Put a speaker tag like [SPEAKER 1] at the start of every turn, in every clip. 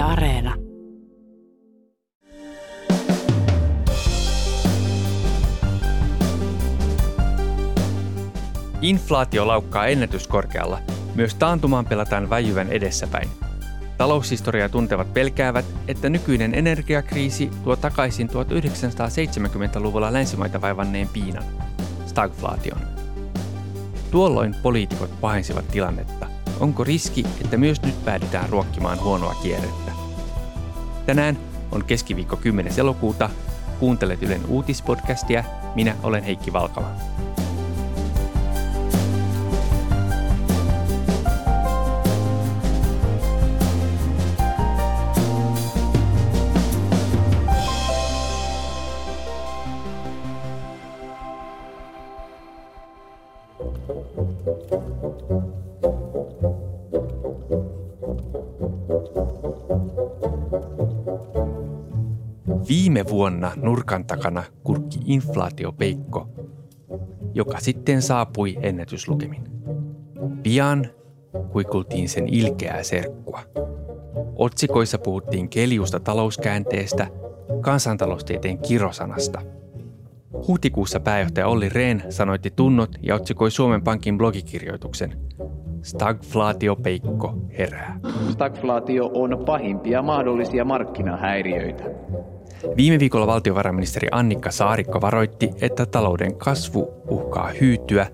[SPEAKER 1] Areena.
[SPEAKER 2] Inflaatio laukkaa ennätyskorkealla. Myös taantumaan pelataan väijyvän edessäpäin. Taloushistoria tuntevat pelkäävät, että nykyinen energiakriisi tuo takaisin 1970-luvulla länsimaita vaivanneen piinan, stagflaation. Tuolloin poliitikot pahensivat tilannetta. Onko riski, että myös nyt päädytään ruokkimaan huonoa kierrettä? Tänään on keskiviikko 10. elokuuta. Kuuntelet Ylen uutispodcastia. Minä olen Heikki Valkala. Viime vuonna nurkan takana kurkki inflaatiopeikko, joka sitten saapui ennätyslukemin. Pian kuikultiin sen ilkeää serkkua. Otsikoissa puhuttiin keliusta talouskäänteestä, kansantaloustieteen kirosanasta. Huhtikuussa pääjohtaja Olli Rehn sanoitti tunnot ja otsikoi Suomen Pankin blogikirjoituksen – Stagflaatiopeikko herää.
[SPEAKER 3] Stagflaatio on pahimpia mahdollisia markkinahäiriöitä.
[SPEAKER 2] Viime viikolla valtiovarainministeri Annikka Saarikko varoitti, että talouden kasvu uhkaa hyytyä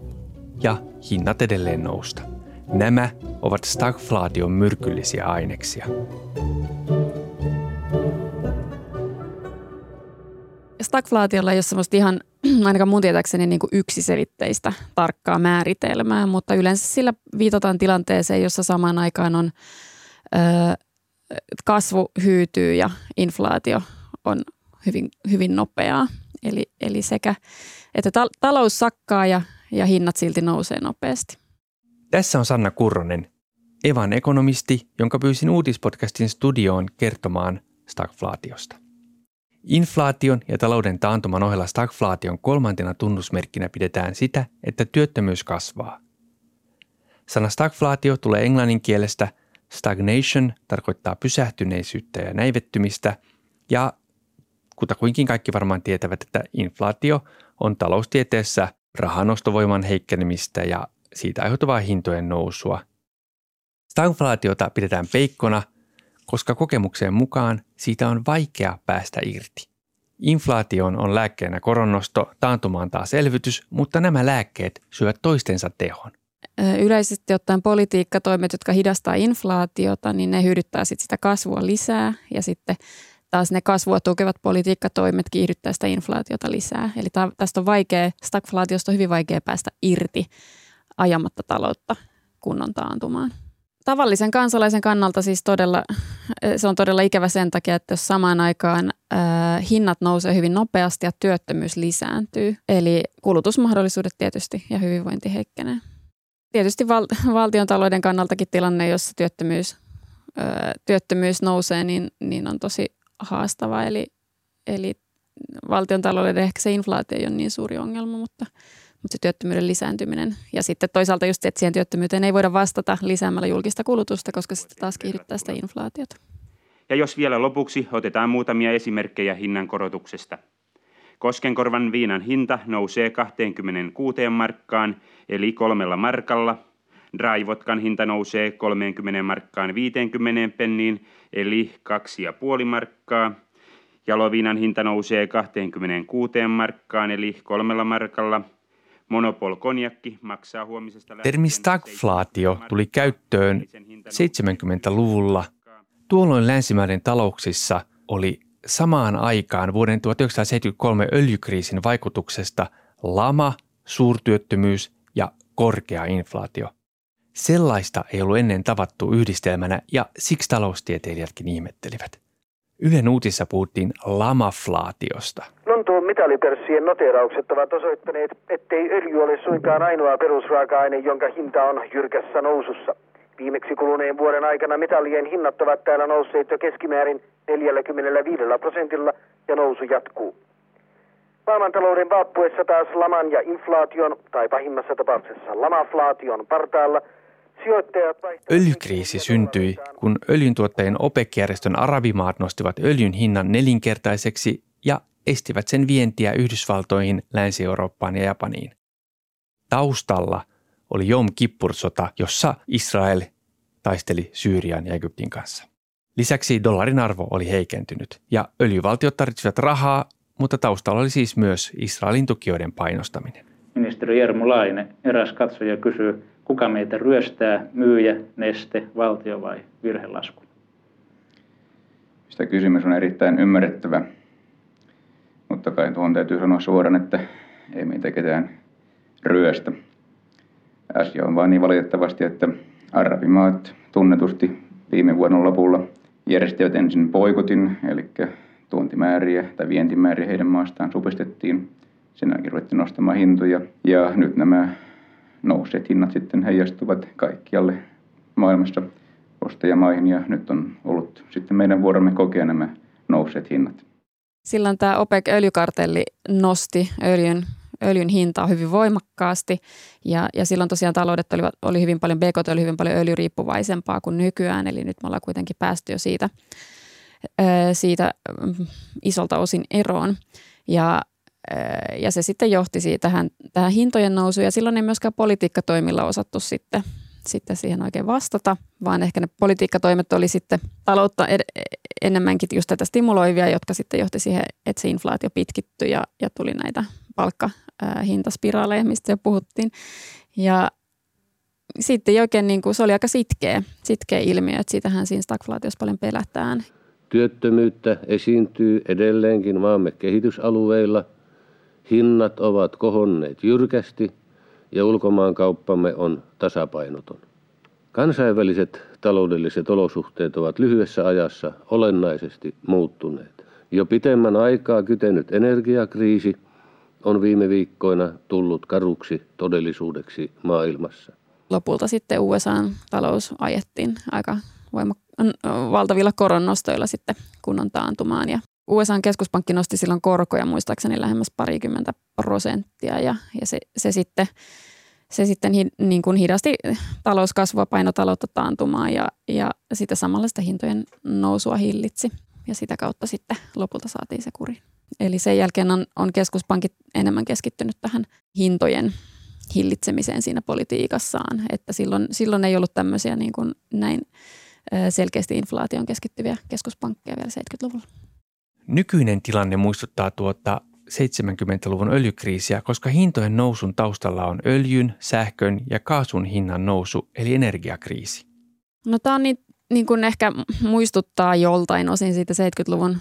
[SPEAKER 2] ja hinnat edelleen nousta. Nämä ovat stagflaation myrkyllisiä aineksia.
[SPEAKER 4] Stagflaatiolla ei ole semmoista ihan, ainakaan mun tietääkseni, niin kuin yksiselitteistä tarkkaa määritelmää, mutta yleensä sillä viitataan tilanteeseen, jossa samaan aikaan on ö, kasvu hyytyy ja inflaatio on hyvin, hyvin nopeaa. Eli, eli sekä, että ta- talous sakkaa ja, ja hinnat silti nousee nopeasti.
[SPEAKER 2] Tässä on Sanna Kurronen, Evan ekonomisti, jonka pyysin uutispodcastin studioon kertomaan stagflaatiosta. Inflaation ja talouden taantuman ohella stagflaation kolmantena tunnusmerkkinä pidetään sitä, että työttömyys kasvaa. Sana stagflaatio tulee englannin kielestä stagnation tarkoittaa pysähtyneisyyttä ja näivettymistä ja kutakuinkin kaikki varmaan tietävät, että inflaatio on taloustieteessä rahanostovoiman heikkenemistä ja siitä aiheutuvaa hintojen nousua. Stagflaatiota pidetään peikkona – koska kokemukseen mukaan siitä on vaikea päästä irti. Inflaation on lääkkeenä koronnosto, taantumaan taas elvytys, mutta nämä lääkkeet syövät toistensa tehon.
[SPEAKER 4] Yleisesti ottaen politiikkatoimet, jotka hidastaa inflaatiota, niin ne hyödyttää sit sitä kasvua lisää ja sitten taas ne kasvua tukevat politiikkatoimet kiihdyttää sitä inflaatiota lisää. Eli tästä on vaikea, stagflaatiosta on hyvin vaikea päästä irti ajamatta taloutta kunnon taantumaan tavallisen kansalaisen kannalta siis todella, se on todella ikävä sen takia, että jos samaan aikaan äh, hinnat nousee hyvin nopeasti ja työttömyys lisääntyy, eli kulutusmahdollisuudet tietysti ja hyvinvointi heikkenee. Tietysti val, valtion talouden kannaltakin tilanne, jossa työttömyys, äh, työttömyys nousee, niin, niin on tosi haastava, eli, eli valtion talouden ehkä se inflaatio ei ole niin suuri ongelma, mutta – mutta se työttömyyden lisääntyminen. Ja sitten toisaalta just, että siihen työttömyyteen ei voida vastata lisäämällä julkista kulutusta, koska se taas kiihdyttää sitä inflaatiota.
[SPEAKER 5] Ja jos vielä lopuksi otetaan muutamia esimerkkejä hinnankorotuksesta. Koskenkorvan viinan hinta nousee 26 markkaan, eli kolmella markalla. Draivotkan hinta nousee 30 markkaan 50 penniin, eli 2,5 markkaa. Jaloviinan hinta nousee 26 markkaan, eli kolmella markalla – Monopol konjakki maksaa huomisesta
[SPEAKER 2] Termi stagflaatio tuli käyttöön 70-luvulla. Tuolloin länsimaiden talouksissa oli samaan aikaan vuoden 1973 öljykriisin vaikutuksesta lama, suurtyöttömyys ja korkea inflaatio. Sellaista ei ollut ennen tavattu yhdistelmänä ja siksi taloustieteilijätkin ihmettelivät. Yhden uutissa puhuttiin lamaflaatiosta.
[SPEAKER 6] Lontoon mitallipörssien noteraukset ovat osoittaneet, ettei öljy ole suinkaan ainoa perusraaka-aine, jonka hinta on jyrkässä nousussa. Viimeksi kuluneen vuoden aikana metallien hinnat ovat täällä nousseet jo keskimäärin 45 prosentilla ja nousu jatkuu. Maailmantalouden vaappuessa taas laman ja inflaation, tai pahimmassa tapauksessa lamaflaation partaalla,
[SPEAKER 2] Öljykriisi syntyi, kun öljyntuottajien OPEC-järjestön arabimaat nostivat öljyn hinnan nelinkertaiseksi ja estivät sen vientiä Yhdysvaltoihin, Länsi-Eurooppaan ja Japaniin. Taustalla oli Jom Kippur-sota, jossa Israel taisteli Syyrian ja Egyptin kanssa. Lisäksi dollarin arvo oli heikentynyt ja öljyvaltiot tarvitsivat rahaa, mutta taustalla oli siis myös Israelin tukijoiden painostaminen.
[SPEAKER 1] Ministeri Jermu Laine, eräs katsoja kysyy, kuka meitä ryöstää, myyjä, neste, valtio vai virhelasku?
[SPEAKER 7] Sitä kysymys on erittäin ymmärrettävä, mutta kai tuohon täytyy sanoa suoraan, että ei meitä ketään ryöstä. Asia on vain niin valitettavasti, että arabimaat tunnetusti viime vuoden lopulla järjestivät ensin poikotin, eli tuontimääriä tai vientimääriä heidän maastaan supistettiin. Sen jälkeen ruvettiin nostamaan hintoja ja nyt nämä nousseet hinnat sitten heijastuvat kaikkialle maailmassa ostajamaihin ja nyt on ollut sitten meidän vuoromme kokea nämä nousseet hinnat.
[SPEAKER 4] Silloin tämä OPEC-öljykartelli nosti öljyn öljyn hintaa hyvin voimakkaasti ja, ja silloin tosiaan taloudet olivat, oli hyvin paljon, BKT oli hyvin paljon öljyriippuvaisempaa kuin nykyään, eli nyt me ollaan kuitenkin päästy jo siitä, siitä mm, isolta osin eroon. Ja, ja se sitten johti tähän, tähän hintojen nousuun ja silloin ei myöskään politiikkatoimilla osattu sitten, sitten siihen oikein vastata, vaan ehkä ne politiikkatoimet oli sitten taloutta ed- enemmänkin just tätä stimuloivia, jotka sitten johti siihen, että se inflaatio pitkittyi ja, ja tuli näitä palkkahintaspiraaleja, mistä jo puhuttiin. Ja sitten oikein niin kuin, se oli aika sitkeä, sitkeä ilmiö, että siitähän siinä stagflaatiossa paljon pelätään.
[SPEAKER 8] Työttömyyttä esiintyy edelleenkin maamme kehitysalueilla. Hinnat ovat kohonneet jyrkästi ja ulkomaankauppamme on tasapainoton. Kansainväliset taloudelliset olosuhteet ovat lyhyessä ajassa olennaisesti muuttuneet. Jo pitemmän aikaa kytenyt energiakriisi on viime viikkoina tullut karuksi todellisuudeksi maailmassa.
[SPEAKER 4] Lopulta sitten USAn talous ajettiin aika voimak- valtavilla koronnostoilla sitten kunnon taantumaan ja USAn keskuspankki nosti silloin korkoja muistaakseni lähemmäs parikymmentä prosenttia ja, ja se, se sitten se sitten hi, niin kuin hidasti talouskasvua, painotaloutta taantumaan ja, ja sitä samalla sitä hintojen nousua hillitsi. Ja sitä kautta sitten lopulta saatiin se kuri. Eli sen jälkeen on, on keskuspankit enemmän keskittynyt tähän hintojen hillitsemiseen siinä politiikassaan. Että silloin, silloin ei ollut tämmöisiä niin kuin näin selkeästi inflaation keskittyviä keskuspankkeja vielä 70-luvulla.
[SPEAKER 2] Nykyinen tilanne muistuttaa tuota 70-luvun öljykriisiä, koska hintojen nousun taustalla on öljyn, sähkön ja kaasun hinnan nousu, eli energiakriisi.
[SPEAKER 4] No tämä on niin, niin kuin ehkä muistuttaa joltain osin siitä 70-luvun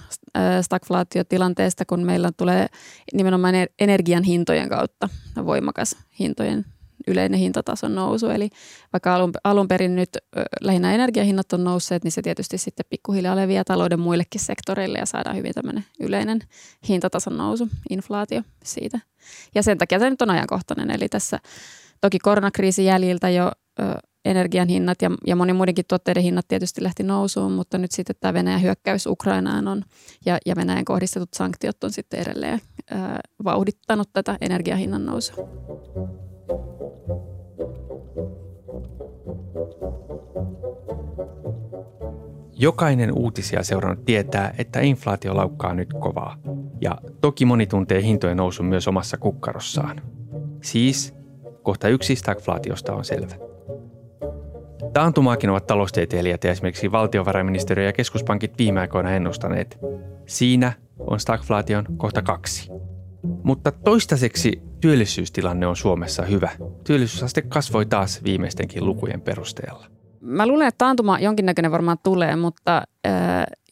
[SPEAKER 4] stagflaatiotilanteesta, kun meillä tulee nimenomaan energian hintojen kautta voimakas hintojen yleinen hintatason nousu. Eli vaikka alun, alun perin nyt lähinnä energiahinnat on nousseet, niin se tietysti sitten pikkuhiljaa leviää talouden muillekin sektoreille ja saadaan hyvin tämmöinen yleinen hintatason nousu, inflaatio siitä. Ja sen takia se nyt on ajankohtainen. Eli tässä toki koronakriisin jäljiltä jo energian hinnat ja, ja moni muidenkin tuotteiden hinnat tietysti lähti nousuun, mutta nyt sitten tämä Venäjän hyökkäys Ukrainaan on ja, ja Venäjän kohdistetut sanktiot on sitten edelleen ää, vauhdittanut tätä energiahinnan nousua.
[SPEAKER 2] Jokainen uutisia seurannut tietää, että inflaatio laukkaa nyt kovaa. Ja toki moni tuntee hintojen nousun myös omassa kukkarossaan. Siis kohta yksi stagflaatiosta on selvä. Taantumaakin ovat taloustieteilijät ja esimerkiksi valtiovarainministeriö ja keskuspankit viime aikoina ennustaneet. Siinä on stagflaation kohta kaksi. Mutta toistaiseksi työllisyystilanne on Suomessa hyvä. Työllisyysaste kasvoi taas viimeistenkin lukujen perusteella.
[SPEAKER 4] Mä luulen, että taantuma jonkinnäköinen varmaan tulee, mutta äh,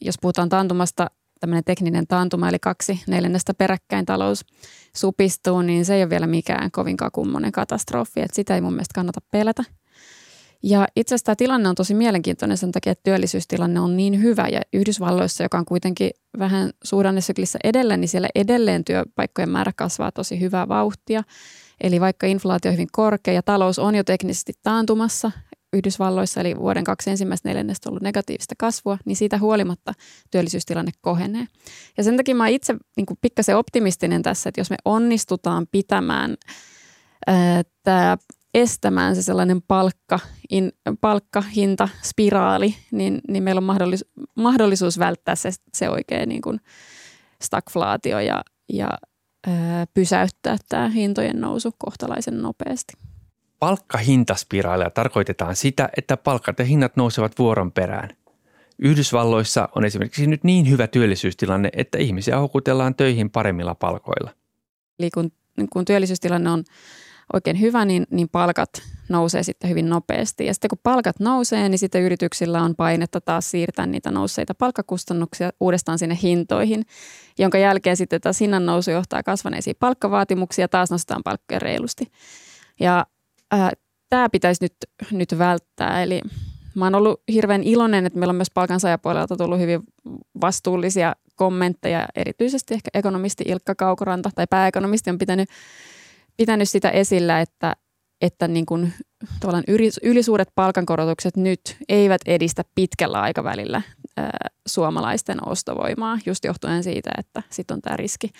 [SPEAKER 4] jos puhutaan taantumasta, tämmöinen tekninen taantuma, eli kaksi neljännestä peräkkäin talous supistuu, niin se ei ole vielä mikään kovinkaan kummonen katastrofi, että sitä ei mun mielestä kannata pelätä. Ja itse asiassa tämä tilanne on tosi mielenkiintoinen sen takia, että työllisyystilanne on niin hyvä ja Yhdysvalloissa, joka on kuitenkin vähän suhdannesyklissä edelleen, niin siellä edelleen työpaikkojen määrä kasvaa tosi hyvää vauhtia. Eli vaikka inflaatio on hyvin korkea ja talous on jo teknisesti taantumassa Yhdysvalloissa, eli vuoden kaksi ensimmäistä neljännestä ollut negatiivista kasvua, niin siitä huolimatta työllisyystilanne kohenee. Ja sen takia mä itse niin pikkasen optimistinen tässä, että jos me onnistutaan pitämään tämä estämään se sellainen palkka, in, palkkahinta, spiraali, niin, niin meillä on mahdollisuus, mahdollisuus välttää se, se oikein niin kuin stagflaatio ja, ja ää, pysäyttää tämä hintojen nousu kohtalaisen nopeasti.
[SPEAKER 2] Palkkahintaspiraalia tarkoitetaan sitä, että palkat ja hinnat nousevat vuoron perään. Yhdysvalloissa on esimerkiksi nyt niin hyvä työllisyystilanne, että ihmisiä houkutellaan töihin paremmilla palkoilla.
[SPEAKER 4] Eli kun, kun työllisyystilanne on oikein hyvä, niin, niin palkat nousee sitten hyvin nopeasti. Ja sitten kun palkat nousee, niin sitten yrityksillä on painetta taas siirtää niitä nousseita palkkakustannuksia uudestaan sinne hintoihin, jonka jälkeen sitten taas hinnan nousu johtaa kasvaneisiin palkkavaatimuksiin ja taas nostetaan palkkoja reilusti. Ja äh, tämä pitäisi nyt, nyt välttää. Eli mä oon ollut hirveän iloinen, että meillä on myös palkansaajapuolelta tullut hyvin vastuullisia kommentteja, erityisesti ehkä ekonomisti Ilkka Kaukoranta tai pääekonomisti on pitänyt pitänyt sitä esillä, että, että niin kuin, tavallaan ylisuuret palkankorotukset nyt eivät edistä pitkällä aikavälillä ää, suomalaisten ostovoimaa, just johtuen siitä, että sitten on tämä riski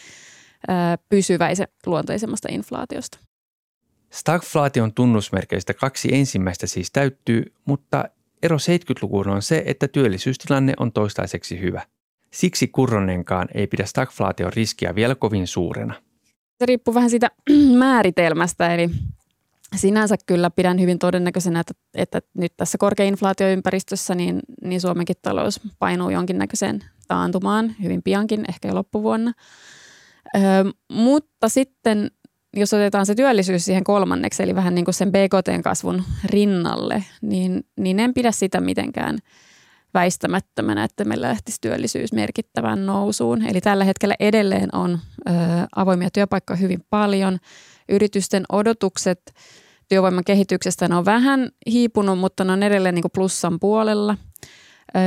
[SPEAKER 4] ää, pysyväisen luonteisemmasta inflaatiosta.
[SPEAKER 2] Stagflaation tunnusmerkeistä kaksi ensimmäistä siis täyttyy, mutta ero 70-lukuun on se, että työllisyystilanne on toistaiseksi hyvä. Siksi Kurronenkaan ei pidä stagflaation riskiä vielä kovin suurena.
[SPEAKER 4] Se riippuu vähän siitä määritelmästä, eli sinänsä kyllä pidän hyvin todennäköisenä, että, että nyt tässä korkeinflaatioympäristössä niin, niin Suomenkin talous painuu jonkinnäköiseen taantumaan hyvin piankin, ehkä jo loppuvuonna. Ö, mutta sitten jos otetaan se työllisyys siihen kolmanneksi, eli vähän niin kuin sen BKT-kasvun rinnalle, niin, niin en pidä sitä mitenkään – väistämättömänä, että meillä lähtisi työllisyys merkittävään nousuun. Eli tällä hetkellä edelleen on ö, avoimia työpaikkoja hyvin paljon. Yritysten odotukset työvoiman kehityksestä on vähän hiipunut, mutta ne on edelleen niin plussan puolella. Ö,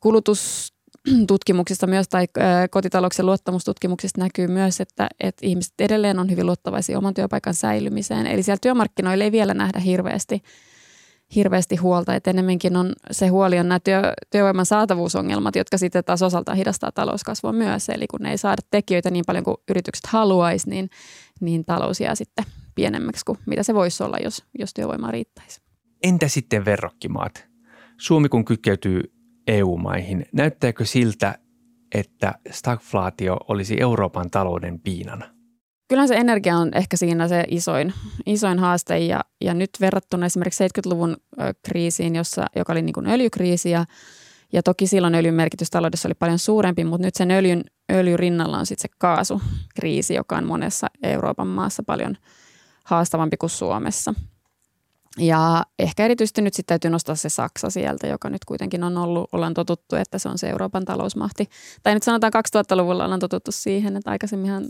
[SPEAKER 4] kulutustutkimuksista myös tai ö, kotitalouksien luottamustutkimuksista näkyy myös, että, että ihmiset edelleen on hyvin luottavaisia oman työpaikan säilymiseen. Eli siellä työmarkkinoilla ei vielä nähdä hirveästi – hirveästi huolta, että enemmänkin on se huoli on nämä työ, työvoiman saatavuusongelmat, jotka sitten taas osaltaan hidastaa talouskasvua myös. Eli kun ne ei saada tekijöitä niin paljon kuin yritykset haluaisi, niin, niin talous jää sitten pienemmäksi kuin mitä se voisi olla, jos, jos työvoimaa riittäisi.
[SPEAKER 2] Entä sitten verrokkimaat? Suomi kun kytkeytyy EU-maihin, näyttääkö siltä, että stagflaatio olisi Euroopan talouden piinana?
[SPEAKER 4] Kyllä se energia on ehkä siinä se isoin, isoin haaste ja, ja nyt verrattuna esimerkiksi 70-luvun kriisiin, jossa, joka oli niin kuin öljykriisi ja, ja toki silloin öljyn merkitys taloudessa oli paljon suurempi, mutta nyt sen öljyn, öljyn rinnalla on sitten se kaasukriisi, joka on monessa Euroopan maassa paljon haastavampi kuin Suomessa. Ja ehkä erityisesti nyt sitten täytyy nostaa se Saksa sieltä, joka nyt kuitenkin on ollut, ollaan totuttu, että se on se Euroopan talousmahti. Tai nyt sanotaan 2000-luvulla ollaan totuttu siihen, että aikaisemminhan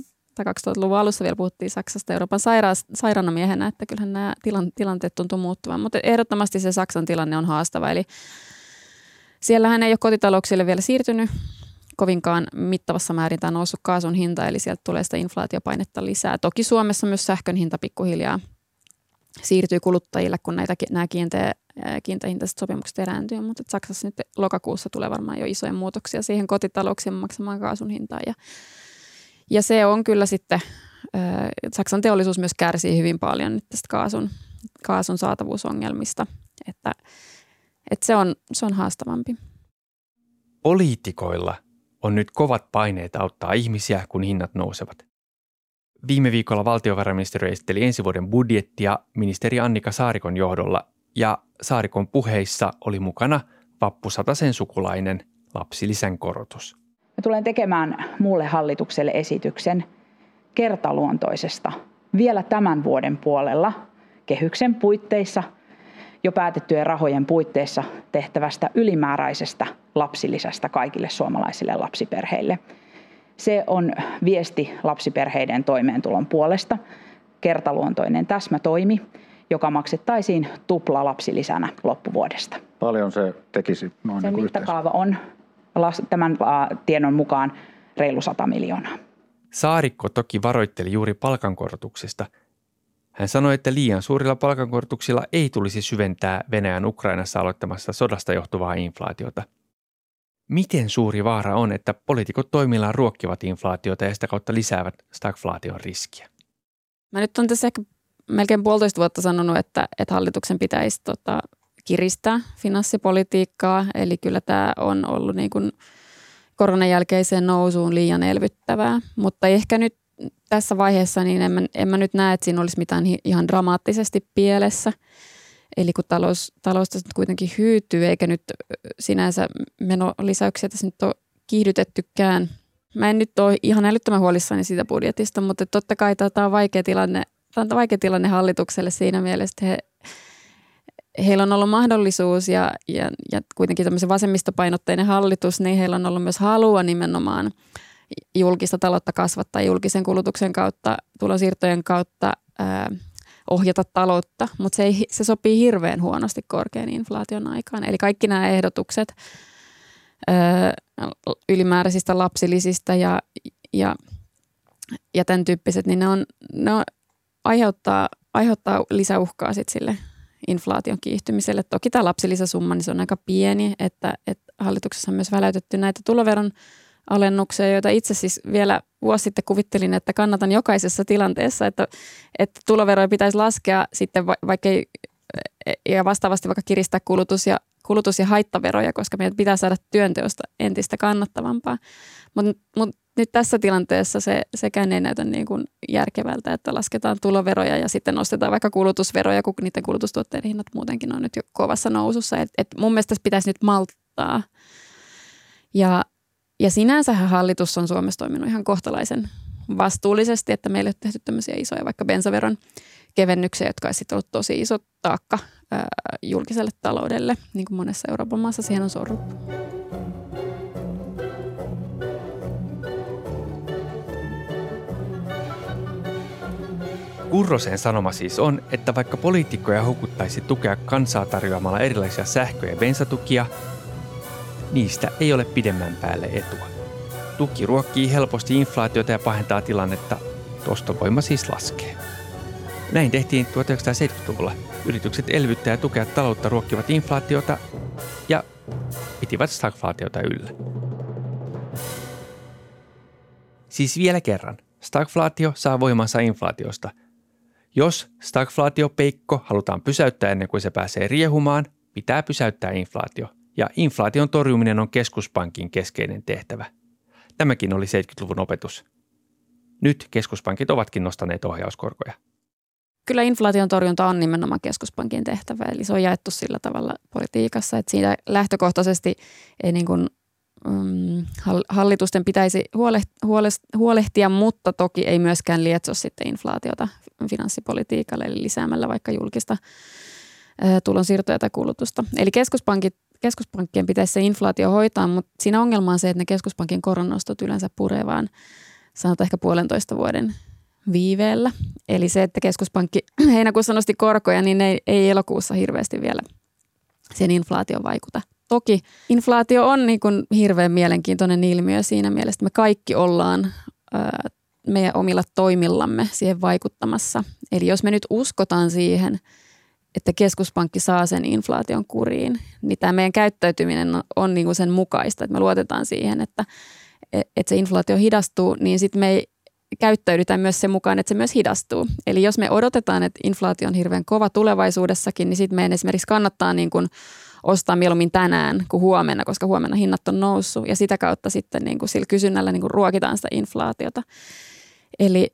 [SPEAKER 4] tai 2000-luvun alussa vielä puhuttiin Saksasta Euroopan sairaas, sairaanamiehenä, että kyllähän nämä tilan, tilanteet tuntuu muuttuvan. Mutta ehdottomasti se Saksan tilanne on haastava. Eli siellähän ei ole kotitalouksille vielä siirtynyt kovinkaan mittavassa määrin tämä noussut kaasun hinta, eli sieltä tulee sitä inflaatiopainetta lisää. Toki Suomessa myös sähkön hinta pikkuhiljaa siirtyy kuluttajille, kun näitä, nämä kiinteä, kiinteähintaiset sopimukset erääntyy, mutta Saksassa nyt lokakuussa tulee varmaan jo isoja muutoksia siihen kotitalouksien maksamaan kaasun hintaan ja ja se on kyllä sitten, Saksan teollisuus myös kärsii hyvin paljon nyt tästä kaasun, kaasun saatavuusongelmista, että, että se, on, se on haastavampi.
[SPEAKER 2] Poliitikoilla on nyt kovat paineet auttaa ihmisiä, kun hinnat nousevat. Viime viikolla valtiovarainministeriö esitteli ensi vuoden budjettia ministeri Annika Saarikon johdolla ja Saarikon puheissa oli mukana vappusatasen sukulainen lapsilisän korotus.
[SPEAKER 9] Mä tulen tekemään muulle hallitukselle esityksen kertaluontoisesta vielä tämän vuoden puolella kehyksen puitteissa jo päätettyjen rahojen puitteissa tehtävästä ylimääräisestä lapsilisästä kaikille suomalaisille lapsiperheille. Se on viesti lapsiperheiden toimeentulon puolesta, kertaluontoinen täsmätoimi, joka maksettaisiin tupla lapsilisänä loppuvuodesta.
[SPEAKER 10] Paljon se tekisi noin
[SPEAKER 9] Sen niin mittakaava on tämän tiedon mukaan reilu 100 miljoonaa.
[SPEAKER 2] Saarikko toki varoitteli juuri palkankorotuksesta. Hän sanoi, että liian suurilla palkankorotuksilla ei tulisi syventää Venäjän Ukrainassa aloittamasta sodasta johtuvaa inflaatiota. Miten suuri vaara on, että poliitikot toimillaan ruokkivat inflaatiota ja sitä kautta lisäävät stagflaation riskiä?
[SPEAKER 4] Mä nyt on tässä ehkä melkein puolitoista vuotta sanonut, että, että hallituksen pitäisi tota, kiristää finanssipolitiikkaa. Eli kyllä tämä on ollut niin kuin koronan jälkeiseen nousuun liian elvyttävää. Mutta ehkä nyt tässä vaiheessa niin en mä, en mä nyt näe, että siinä olisi mitään ihan dramaattisesti pielessä. Eli kun talous, talous tässä nyt kuitenkin hyytyy, eikä nyt sinänsä menolisäyksiä tässä nyt ole kiihdytettykään. Mä en nyt ole ihan älyttömän huolissani siitä budjetista, mutta totta kai tämä on vaikea tilanne, tämä on vaikea tilanne hallitukselle siinä mielessä, että he, heillä on ollut mahdollisuus ja, ja, ja kuitenkin tämmöisen vasemmistopainotteinen hallitus, niin heillä on ollut myös halua nimenomaan julkista taloutta kasvattaa julkisen kulutuksen kautta, tulosiirtojen kautta ää, ohjata taloutta, mutta se, ei, se sopii hirveän huonosti korkean inflaation aikaan. Eli kaikki nämä ehdotukset ää, ylimääräisistä lapsilisistä ja, ja, ja tämän tyyppiset, niin ne, on, ne on, aiheuttaa, aiheuttaa lisäuhkaa sit sille inflaation kiihtymiselle. Toki tämä lapsilisäsumma niin se on aika pieni, että, että hallituksessa on myös väläytetty näitä tuloveron alennuksia, joita itse siis vielä vuosi sitten kuvittelin, että kannatan jokaisessa tilanteessa, että, että tuloveroja pitäisi laskea sitten vaikka ei, ja vastaavasti vaikka kiristää kulutus- ja, kulutus- ja haittaveroja, koska meidän pitää saada työnteosta entistä kannattavampaa. Mutta mut nyt tässä tilanteessa se, sekään ei näytä niin kuin järkevältä, että lasketaan tuloveroja ja sitten nostetaan vaikka kulutusveroja, kun niiden kulutustuotteiden hinnat muutenkin on nyt jo kovassa nousussa. Et, et mun mielestä tässä pitäisi nyt malttaa. Ja, ja sinänsä hallitus on Suomessa toiminut ihan kohtalaisen vastuullisesti, että meille on tehty tämmöisiä isoja vaikka bensaveron kevennyksiä, jotka olisi ollut tosi iso taakka ää, julkiselle taloudelle, niin kuin monessa Euroopan maassa siihen on sorruttu.
[SPEAKER 2] Kurrosen sanoma siis on, että vaikka poliitikkoja hukuttaisi tukea kansaa tarjoamalla erilaisia sähkö- ja bensatukia, niistä ei ole pidemmän päälle etua. Tuki ruokkii helposti inflaatiota ja pahentaa tilannetta, ostovoima siis laskee. Näin tehtiin 1970-luvulla. Yritykset elvyttää ja tukea taloutta ruokkivat inflaatiota ja pitivät stagflaatiota yllä. Siis vielä kerran, stagflaatio saa voimansa inflaatiosta – jos stagflaatiopeikko halutaan pysäyttää ennen kuin se pääsee riehumaan, pitää pysäyttää inflaatio. Ja inflaation torjuminen on keskuspankin keskeinen tehtävä. Tämäkin oli 70-luvun opetus. Nyt keskuspankit ovatkin nostaneet ohjauskorkoja.
[SPEAKER 4] Kyllä inflaation torjunta on nimenomaan keskuspankin tehtävä, eli se on jaettu sillä tavalla politiikassa, että siinä lähtökohtaisesti ei niin kuin Mm, hallitusten pitäisi huolehtia, mutta toki ei myöskään lietso sitten inflaatiota finanssipolitiikalle, eli lisäämällä vaikka julkista tulonsiirtoja tai kulutusta. Eli keskuspankit, keskuspankkien pitäisi se inflaatio hoitaa, mutta siinä ongelma on se, että ne keskuspankin koronostot yleensä puree vaan sanotaan ehkä puolentoista vuoden viiveellä. Eli se, että keskuspankki heinäkuussa nosti korkoja, niin ei, ei elokuussa hirveästi vielä sen inflaation vaikuta Toki inflaatio on niin kuin hirveän mielenkiintoinen ilmiö siinä mielessä, että me kaikki ollaan ää, meidän omilla toimillamme siihen vaikuttamassa. Eli jos me nyt uskotaan siihen, että keskuspankki saa sen inflaation kuriin, niin tämä meidän käyttäytyminen on, niin kuin sen mukaista, että me luotetaan siihen, että, että se inflaatio hidastuu, niin sitten me ei käyttäydytään myös sen mukaan, että se myös hidastuu. Eli jos me odotetaan, että inflaatio on hirveän kova tulevaisuudessakin, niin sitten meidän esimerkiksi kannattaa niin kuin ostaa mieluummin tänään kuin huomenna, koska huomenna hinnat on noussut ja sitä kautta sitten niin kuin sillä kysynnällä niin kuin ruokitaan sitä inflaatiota. Eli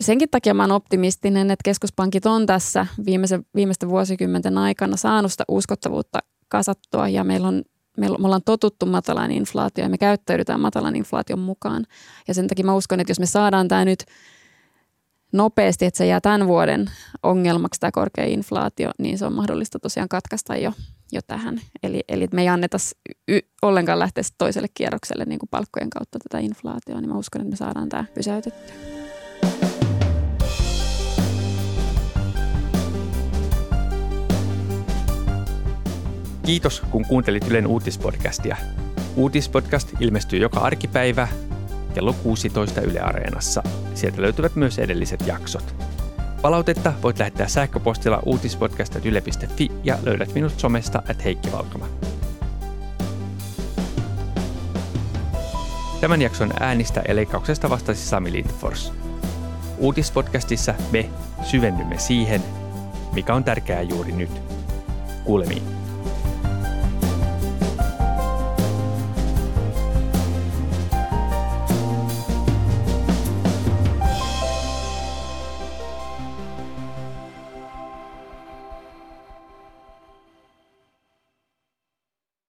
[SPEAKER 4] senkin takia mä olen optimistinen, että keskuspankit on tässä viimeisen, viimeisten vuosikymmenten aikana saanut sitä uskottavuutta kasattua ja meillä on me ollaan totuttu matalaan inflaatioon ja me käyttäydytään matalan inflaation mukaan. Ja sen takia mä uskon, että jos me saadaan tämä nyt nopeasti, että se jää tämän vuoden ongelmaksi tämä korkea inflaatio, niin se on mahdollista tosiaan katkaista jo jo tähän. Eli, eli me ei anneta y- ollenkaan lähteä toiselle kierrokselle niin kuin palkkojen kautta tätä inflaatiota, niin mä uskon, että me saadaan tämä pysäytettyä.
[SPEAKER 2] Kiitos, kun kuuntelit Ylen uutispodcastia. Uutispodcast ilmestyy joka arkipäivä kello 16 Yle Areenassa. Sieltä löytyvät myös edelliset jaksot. Palautetta voit lähettää sähköpostilla uutispodcast.yle.fi ja löydät minut somesta at Heikki Valkama. Tämän jakson äänistä ja leikkauksesta vastasi Sami Lindfors. Uutispodcastissa me syvennymme siihen, mikä on tärkeää juuri nyt. Kuulemiin.